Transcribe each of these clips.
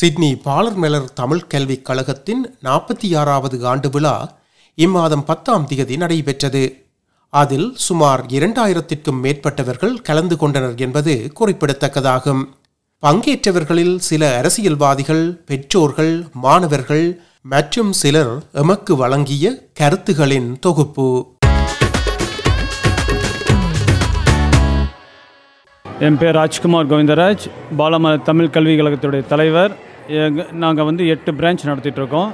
Sydney பாலர்மெலர் Tamil கல்விக் கழகத்தின் நாற்பத்தி ஆறாவது ஆண்டு விழா இம்மாதம் பத்தாம் தேதி நடைபெற்றது. அதில் சுமார் இரண்டாயிரத்திற்கும் மேற்பட்டவர்கள் கலந்து கொண்டனர் என்பது குறிப்பிடத்தக்கதாகும். பங்கேற்றவர்களில் சில அரசியல்வாதிகள் பெற்றோர்கள் மாணவர்கள் மற்றும் சிலர் எமக்கு வழங்கிய கருத்துகளின் தொகுப்பு. என் பேர் ராஜ்குமார் கோவிந்தராஜ். பாலம தமிழ் கல்விக் கழகத்துடைய தலைவர். நாங்கள் வந்து எட்டு branch நடத்திட்டுருக்கோம்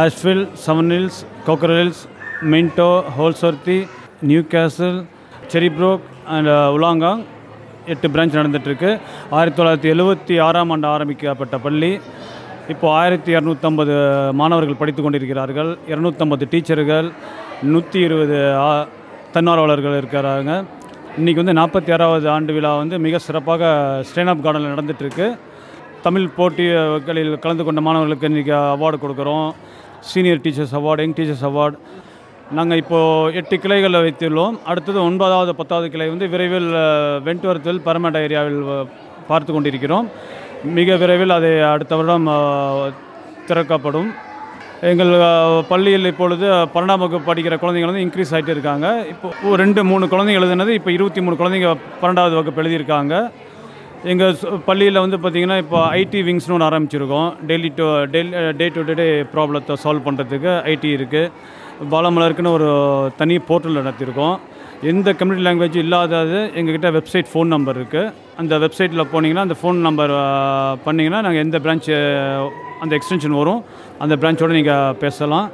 Ashfield seven hills Coker hills Minto Holsworthy Newcastle Cherrybrook and Wollongong எட்டு பிரான்ச் நடந்துகிட்ருக்கு ஆயிரத்தி தொள்ளாயிரத்தி எழுபத்தி ஆறாம் ஆண்டு ஆரம்பிக்கப்பட்ட பள்ளி. இப்போது ஆயிரத்தி இரநூத்தம்பது மாணவர்கள் படித்து கொண்டிருக்கிறார்கள். இரநூத்தம்பது டீச்சர்கள் நூற்றி இருபது தன்னார்வலர்கள் இருக்கிறாங்க. இன்றைக்கி வந்து நாற்பத்தி ஆறாவது ஆண்டு விழா வந்து மிக சிறப்பாக ஸ்டேன் அப் கார்டனில் நடந்துகிட்ருக்கு தமிழ் போட்டிகளில் கலந்து கொண்ட மாணவர்களுக்கு இன்றைக்கி அவார்டு கொடுக்குறோம். Senior teachers award young teachers award நாங்கள் இப்போது எட்டு கிளைகளை வைத்துள்ளோம். அடுத்தது ஒன்பதாவது பத்தாவது கிளை வந்து விரைவில் அஹ், வென்ட்வர்த்தில் பரமண்ட ஏரியாவில் பார்த்து கொண்டிருக்கிறோம். மிக விரைவில் அதை அடுத்த வருடம் திறக்கப்படும். எங்கள் பள்ளியில் இப்பொழுது பன்னெண்டாம் வகுப்பு படிக்கிற குழந்தைங்க வந்து இன்க்ரீஸ் ஆகிட்டு இருக்காங்க. இப்போ ஒரு ரெண்டு மூணு குழந்தைங்க எழுதுனது இப்போ இருபத்தி மூணு குழந்தைங்க பன்னெண்டாவது வகுப்பு எழுதியிருக்காங்க. எங்கள் பள்ளியில் வந்து பார்த்திங்கன்னா இப்போ ஐடி விங்ஸ்னு ஒன்று ஆரம்பிச்சிருக்கோம். Daily to daily day to day ப்ராப்ளத்தை சால்வ் பண்ணுறதுக்கு ஐடி இருக்குது பாலமலருக்குன்னு ஒரு தனி போர்ட்டல் நடத்தியிருக்கோம் எந்த கம்யூனிட்டி லாங்குவேஜ் இல்லாதது எங்ககிட்ட வெப்சைட் ஃபோன் நம்பர் இருக்குது அந்த வெப்சைட்டில் போனீங்கன்னா அந்த ஃபோன் நம்பர் பண்ணிங்கன்னா நாங்கள் எந்த பிரான்ச் அந்த எக்ஸ்டென்ஷன் வரும். அந்த பிரான்ச்சோடு நீங்கள் பேசலாம்.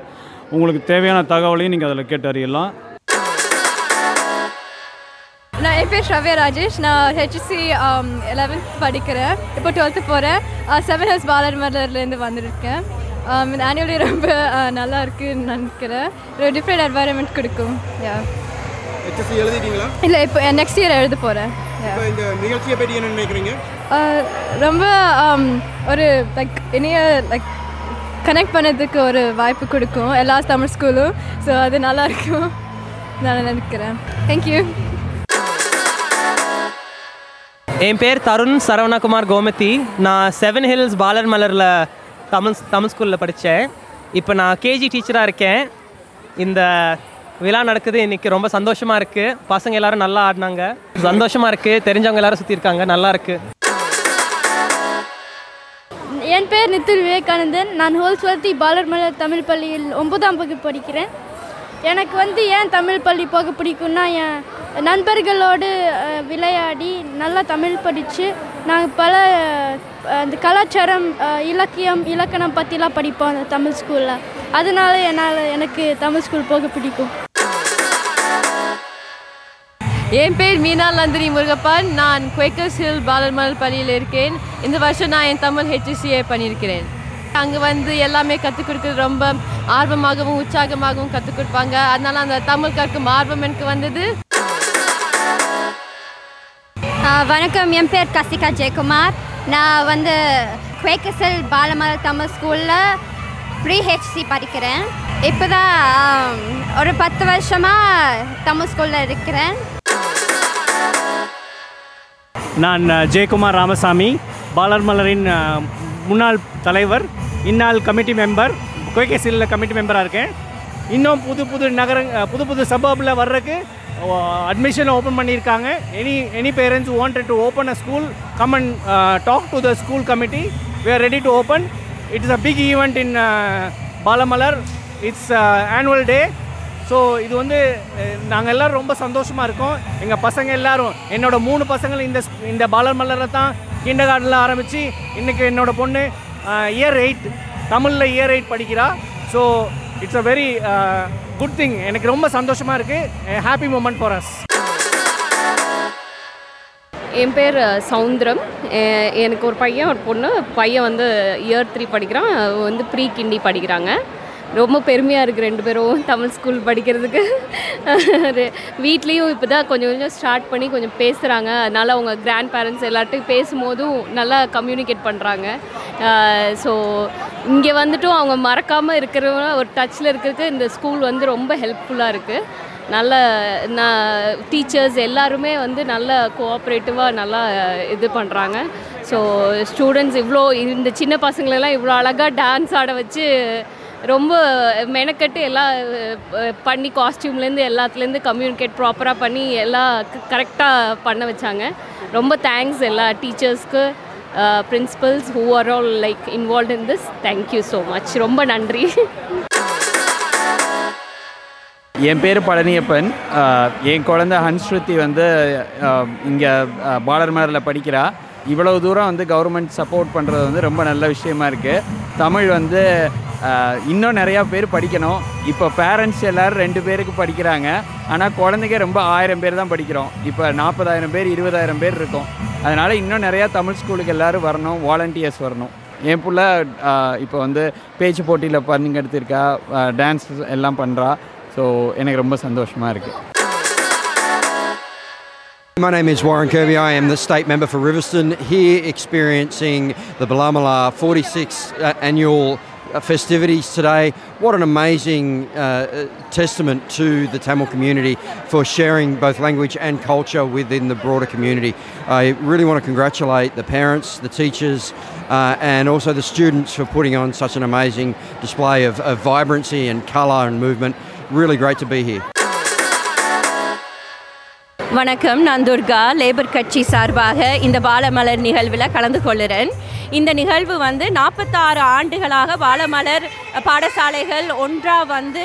உங்களுக்கு தேவையான தகவலையும் நீங்கள் அதில் கேட்டு அறியலாம். நான் என் பேர் ஸ்ரவ்யா ராஜேஷ். நான் ஹெச்சி லெவன்த் படிக்கிறேன். இப்போ டுவெல்த்து போகிறேன் செவன் ஹில்ஸ் பாலர் மலர்லேருந்து வந்திருக்கேன். இந்த ஆனுவலி ரொம்ப நல்லா இருக்குன்னு நினைக்கிறேன். ஒரு டிஃப்ரெண்ட் என்வாயன்மெண்ட் கொடுக்கும். யா ஹெச்எஸ்சி எழுதிட்டீங்களா? இல்லை இப்போ நெக்ஸ்ட் இயர் எழுத போகிறேன் இப்போ இந்த நிகழ்ச்சியை பற்றி என்ன நினைக்கிறீங்க? ரொம்ப ஒரு லைக் இனிய லைக் கனெக்ட் பண்ணதுக்கு ஒரு வாய்ப்பு கொடுக்கும் எல்லா தமிழ் ஸ்கூலும் ஸோ அது நல்லா இருக்கும். நான் நினைக்கிறேன். தேங்க்யூ என் பேர் தருண் சரவணகுமார் கோமதி. நான் செவன் ஹில்ஸ் பாலர் மலரில் தமிழ் தமிழ் ஸ்கூலில் படித்தேன். இப்போ நான் கேஜி டீச்சராக இருக்கேன். இந்த விழா நடக்குது. இன்றைக்கி ரொம்ப சந்தோஷமாக இருக்குது பசங்க எல்லாரும் நல்லா ஆடினாங்க. சந்தோஷமாக இருக்குது தெரிஞ்சவங்க எல்லாரும் சுற்றி இருக்காங்க. நல்லா இருக்குது என் பேர் நித்தில் விவேகானந்தன். நான் ஹோல்ஸ்வர்த்தி பாலர்மலர் தமிழ் பள்ளியில் ஒன்பதாம் வகுப்பு படிக்கிறேன். எனக்கு வந்து ஏன் தமிழ் பள்ளி போக பிடிக்கும்னா என் நண்பர்களோடு விளையாடி நல்லா தமிழ் படித்து நாங்கள் பல அந்த கலாச்சாரம் இலக்கியம் இலக்கணம் பற்றிலாம் படிப்போம் அந்த தமிழ் ஸ்கூலில் அதனால என்னால் எனக்கு தமிழ் ஸ்கூல் போக பிடிக்கும். என் பேர் மீனா நந்தினி முருகப்பன். நான் குவேக்கர்ஸ் ஹில் பாலர்மல் பள்ளியில் இருக்கேன். இந்த வருஷம் நான் என் தமிழ் ஹெச்எஸ்சிஏ பண்ணியிருக்கிறேன். அங்கே வந்து எல்லாமே கற்றுக் கொடுக்குறது ரொம்ப ஆர்வமாகவும் உற்சாகமாகவும் கற்றுக் கொடுப்பாங்க. அதனால அந்த தமிழ் கற்கும் ஆர்வம் எனக்கு வந்தது. வணக்கம். என் பேர் கசிகா ஜெயக்குமார். நான் வந்து குவேக்கசல் பாலமலர் தமிழ் ஸ்கூலில் ப்ரீ ஹெச்சி படிக்கிறேன். இப்போ தான் ஒரு பத்து வருஷமாக தமிழ் ஸ்கூலில் இருக்கிறேன். நான் ஜெயக்குமார் ராமசாமி பாலர் மலரின் முன்னாள் தலைவர் இந்நாள் கமிட்டி மெம்பர் கோய்கேசியில் கமிட்டி மெம்பராக இருக்கேன். இன்னும் புது புது நகர புது புது சபர்பில் வர்றதுக்கு அட்மிஷன் ஓப்பன் பண்ணியிருக்காங்க. Any any parents wanted to open a school come and talk to the school committee we are ready to open it is a big event in Balamalar. It's annual day so இது வந்து நாங்கள் எல்லோரும் ரொம்ப சந்தோஷமாக இருக்கோம். எங்கள் பசங்க எல்லோரும் என்னோட மூணு பசங்களும் இந்த இந்த பாலர் மலரை தான் கிண்டர் கார்டனில் ஆரம்பித்து இன்றைக்கி என்னோட பொண்ணு இயர் எயிட் தமிழில் இயர் எயிட் படிக்கிறா. So it's a very good thing எனக்கு ரொம்ப சந்தோஷமாக இருக்குது ஹாப்பி மூமெண்ட் ஃபார் அஸ் என் பேர் சவுந்தரம் எனக்கு ஒரு பையன் ஒரு பொண்ணு. பையன் வந்து இயர் த்ரீ படிக்கிறான். வந்து ப்ரீ கிண்டி படிக்கிறாங்க. ரொம்ப பெருமையாக இருக்குது ரெண்டு பேரும் தமிழ் ஸ்கூல் படிக்கிறதுக்கு. வீட்லேயும் இப்போ தான் கொஞ்சம் கொஞ்சம் ஸ்டார்ட் பண்ணி கொஞ்சம் பேசுகிறாங்க அதனால் அவங்க கிராண்ட் பேரண்ட்ஸ் எல்லார்ட்டையும் பேசும்போதும் நல்லா கம்யூனிகேட் பண்ணுறாங்க ஸோ இங்கே வந்துட்டும் அவங்க மறக்காமல் இருக்கிறவங்க ஒரு டச்சில் இருக்கிறதுக்கு இந்த ஸ்கூல் வந்து ரொம்ப ஹெல்ப்ஃபுல்லாக இருக்குது நல்ல நான் டீச்சர்ஸ் எல்லாருமே வந்து நல்ல கோஆப்ரேட்டிவாக நல்லா இது பண்ணுறாங்க ஸோ ஸ்டூடெண்ட்ஸ் இவ்வளோ இந்த சின்ன பசங்களெல்லாம் இவ்வளோ அழகாக டான்ஸ் ஆட வச்சு ரொம்ப மெனக்கட்டு எல்லாம் பண்ணி காஸ்டியூம்லேருந்து எல்லாத்துலேருந்து கம்யூனிகேட் ப்ராப்பராக பண்ணி எல்லாம் கரெக்டாக பண்ண வச்சாங்க. ரொம்ப தேங்க்ஸ் எல்லா டீச்சர்ஸ்க்கு principals who are all like involve in this thank you so much ரொம்ப நன்றி. என் பேர் பழனியப்பன். என் குழந்தை ஹன்ஸ்ருதி வந்து இங்கே பாலர்மரில் படிக்கிறா. இவ்வளோ தூரம் வந்து கவர்மெண்ட் சப்போர்ட் பண்ணுறது வந்து ரொம்ப நல்ல விஷயமா இருக்குது தமிழ் வந்து இன்னும் நிறையா பேர் படிக்கணும். இப்போ பேரண்ட்ஸ் எல்லோரும் ரெண்டு பேருக்கு படிக்கிறாங்க. ஆனால் குழந்தைங்க ரொம்ப ஆயிரம் பேர் தான் படிக்கிறோம். இப்போ நாற்பதாயிரம் பேர் இருபதாயிரம் பேர் இருக்கும். அதனால் இன்னும் நிறையா தமிழ் ஸ்கூலுக்கு எல்லோரும் வரணும் வாலண்டியர்ஸ் வரணும். என் புள்ள இப்போ வந்து பேச்சு போட்டியில் பங்கெடுத்திருக்கா டான்ஸ் எல்லாம் பண்ணுறா ஸோ எனக்கு ரொம்ப சந்தோஷமாக இருக்குது My name is Warren Kirby. I am the state member for Riverston, here experiencing the Balamala 46th uh, annual festivities today. What an amazing uh, testament to the Tamil community for sharing both language and culture within the broader community. I really want to congratulate the parents, the teachers, uh, and also the students for putting on such an amazing display of, of vibrancy and colour and movement. Really great to be here. வணக்கம் நான் Durga. Labour கட்சி சார்பாக இந்த பாலமலர் நிகழ்வில் கலந்து கொள்கிறேன் இந்த நிகழ்வு வந்து நாற்பத்தாறு ஆண்டுகளாக பாலமலர் பாடசாலைகள் ஒன்றாக வந்து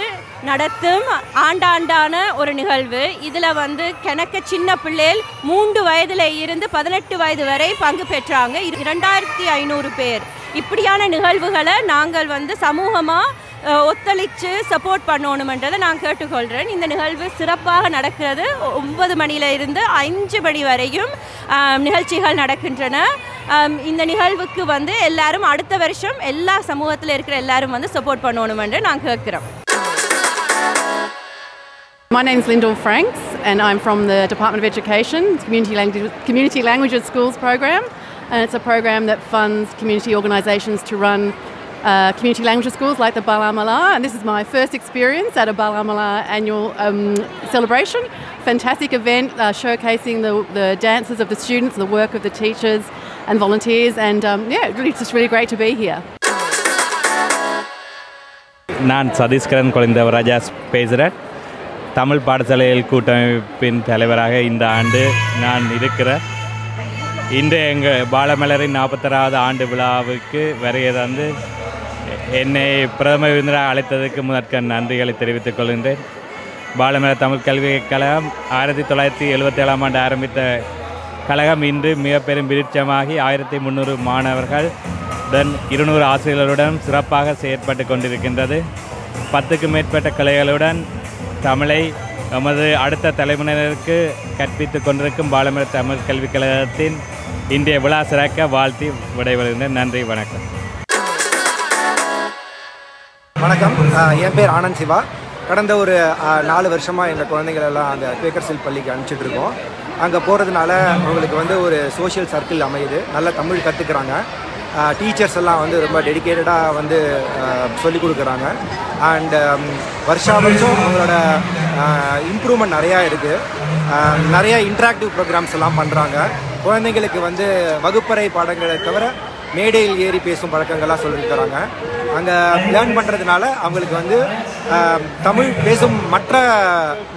நடத்தும் ஆண்டாண்டான ஒரு நிகழ்வு. இதில் வந்து கிணக்க சின்ன பிள்ளைகள் மூன்று வயதில் இருந்து பதினெட்டு வயது வரை பங்கு பெற்றாங்க. இரண்டாயிரத்தி ஐநூறு பேர். இப்படியான நிகழ்வுகளை நாங்கள் வந்து சமூகமாக ஒத்துழைச்சு சப்போர்ட் பண்ணணுமென்றதை நான் கேட்டுக்கொள்கிறேன் இந்த நிகழ்வு சிறப்பாக நடக்கிறது. ஒன்பது மணியில இருந்து அஞ்சு மணி வரையும் நிகழ்ச்சிகள் நடக்கின்றன. இந்த நிகழ்வுக்கு வந்து எல்லாரும் அடுத்த வருஷம் எல்லா சமூகத்தில் இருக்கிற எல்லாரும் வந்து சப்போர்ட் பண்ணணுமென்று நான் கேட்குறோம் My name's Lyndall Franks, and I'm from the Department of Education Community, Language, Community Languages Schools program. And it's a program that funds community organisations to run uh, community language schools like the Balamala. And this is my first experience at a Balamala annual um, celebration. Fantastic event uh, showcasing the, the dances of the students, the work of the teachers and volunteers. And um, yeah, really, it's just really great to be here. நான் சதீஷ்கரன் குழந்தவராஜா பேசுகிறேன் தமிழ் பாடசாலைகள் கூட்டமைப்பின் தலைவராக இந்த ஆண்டு நான் இருக்கிறேன் இன்று எங்கள் பாலமலரின் நாற்பத்தாறாவது ஆண்டு விழாவுக்கு வருகை தந்து என்னை பிரதம விருந்தினராக அழைத்ததற்கு முதற்க நன்றிகளை தெரிவித்துக் கொள்கின்றேன். பாலமலர் தமிழ் கல்வி கழகம் ஆயிரத்தி தொள்ளாயிரத்தி எழுபத்தி ஏழாம் ஆண்டு ஆரம்பித்த கழகம் இன்று மிக பெரும் விருட்சமாகி ஆயிரத்தி முந்நூறு மாணவர்கள் உடன் இருநூறு ஆசிரியர்களுடன் சிறப்பாக செயற்பட்டு கொண்டிருக்கின்றது. பத்துக்கும் மேற்பட்ட கிளைகளுடன் தமிழை நமது அடுத்த தலைமுறையினருக்கு கற்பித்துக் கொண்டிருக்கும் பாலமர் தமிழ் கல்விக் கழகத்தின் இன்றைய விழா சிறக்க வாழ்த்தி விடைபெறுகின்றேன். நன்றி வணக்கம். வணக்கம். என் பேர் ஆனந்த் சிவா. கடந்த ஒரு நாலு வருஷமாக எங்கள் குழந்தைகள் எல்லாம் அந்த பேக்கர்சில் பள்ளிக்கு அனுப்பிச்சிட்ருக்கோம் அங்கே போகிறதுனால அவங்களுக்கு வந்து ஒரு சோஷியல் சர்க்கிள் அமையுது. நல்ல தமிழ் கற்றுக்குறாங்க டீச்சர்ஸ் எல்லாம் வந்து ரொம்ப டெடிக்கேட்டடாக வந்து சொல்லிக் கொடுக்குறாங்க. அண்ட் வருஷா வருஷம் அவங்களோட இம்ப்ரூவ்மெண்ட் நிறையா இருக்குது நிறைய இன்ட்ராக்டிவ் ப்ரோக்ராம்ஸ் எல்லாம் பண்ணுறாங்க குழந்தைங்களுக்கு வந்து வகுப்பறை பாடங்களை தவிர மேடையில் ஏறி பேசும் பழக்கங்கள்லாம் சொல்லியிருக்கிறாங்க அங்கே லேர்ன் பண்ணுறதுனால அவங்களுக்கு வந்து தமிழ் பேசும் மற்ற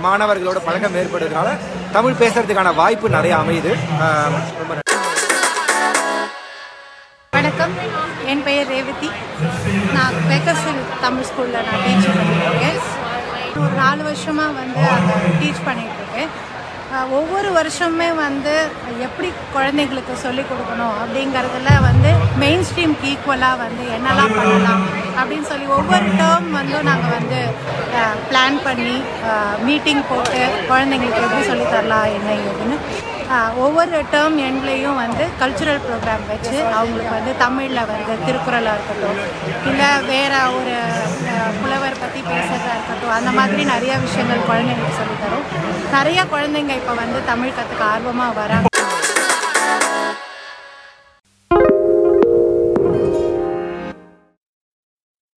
மாணவர்களோட பழக்கம் ஏற்படுறதுனால தமிழ் பேசுறதுக்கான வாய்ப்பு நிறைய அமையுது. ரொம்ப வணக்கம். என் பெயர் ரேவதி. நான் பெக்கர்சல் தமிழ் ஸ்கூலில் நான் டீச் பண்ணியிருக்கேன் ஒரு நாலு வருஷமாக வந்து அதை டீச் பண்ணிகிட்ருக்கேன் ஒவ்வொரு வருஷமே வந்து எப்படி குழந்தைங்களுக்கு சொல்லிக் கொடுக்கணும் அப்படிங்கிறதுல வந்து மெயின் ஸ்ட்ரீம்க்கு ஈக்குவலாக வந்து என்னெல்லாம் பண்ணலாம் அப்படின்னு சொல்லி ஒவ்வொரு டேர்ம் வந்து நாங்கள் வந்து பிளான் பண்ணி மீட்டிங் போட்டு குழந்தைங்களுக்கு எப்படி சொல்லித் தரலாம் என்ன ஏதுன்னு ஒவ்வொரு டேர்ம் எண்ட்லேயும் வந்து கல்ச்சுரல் ப்ரோக்ராம் வச்சு அவங்களுக்கு வந்து தமிழில் வந்து திருக்குறளாக இருக்கட்டும் இல்லை வேற ஒரு புலவர் பற்றி பேசுகிறதா இருக்கட்டும் அந்த மாதிரி நிறைய விஷயங்கள் குழந்தைங்களுக்கு சொல்லித் தரோம். நிறைய குழந்தைங்க இப்போ வந்து தமிழ் கற்றுக்க ஆர்வமாக வராங்க.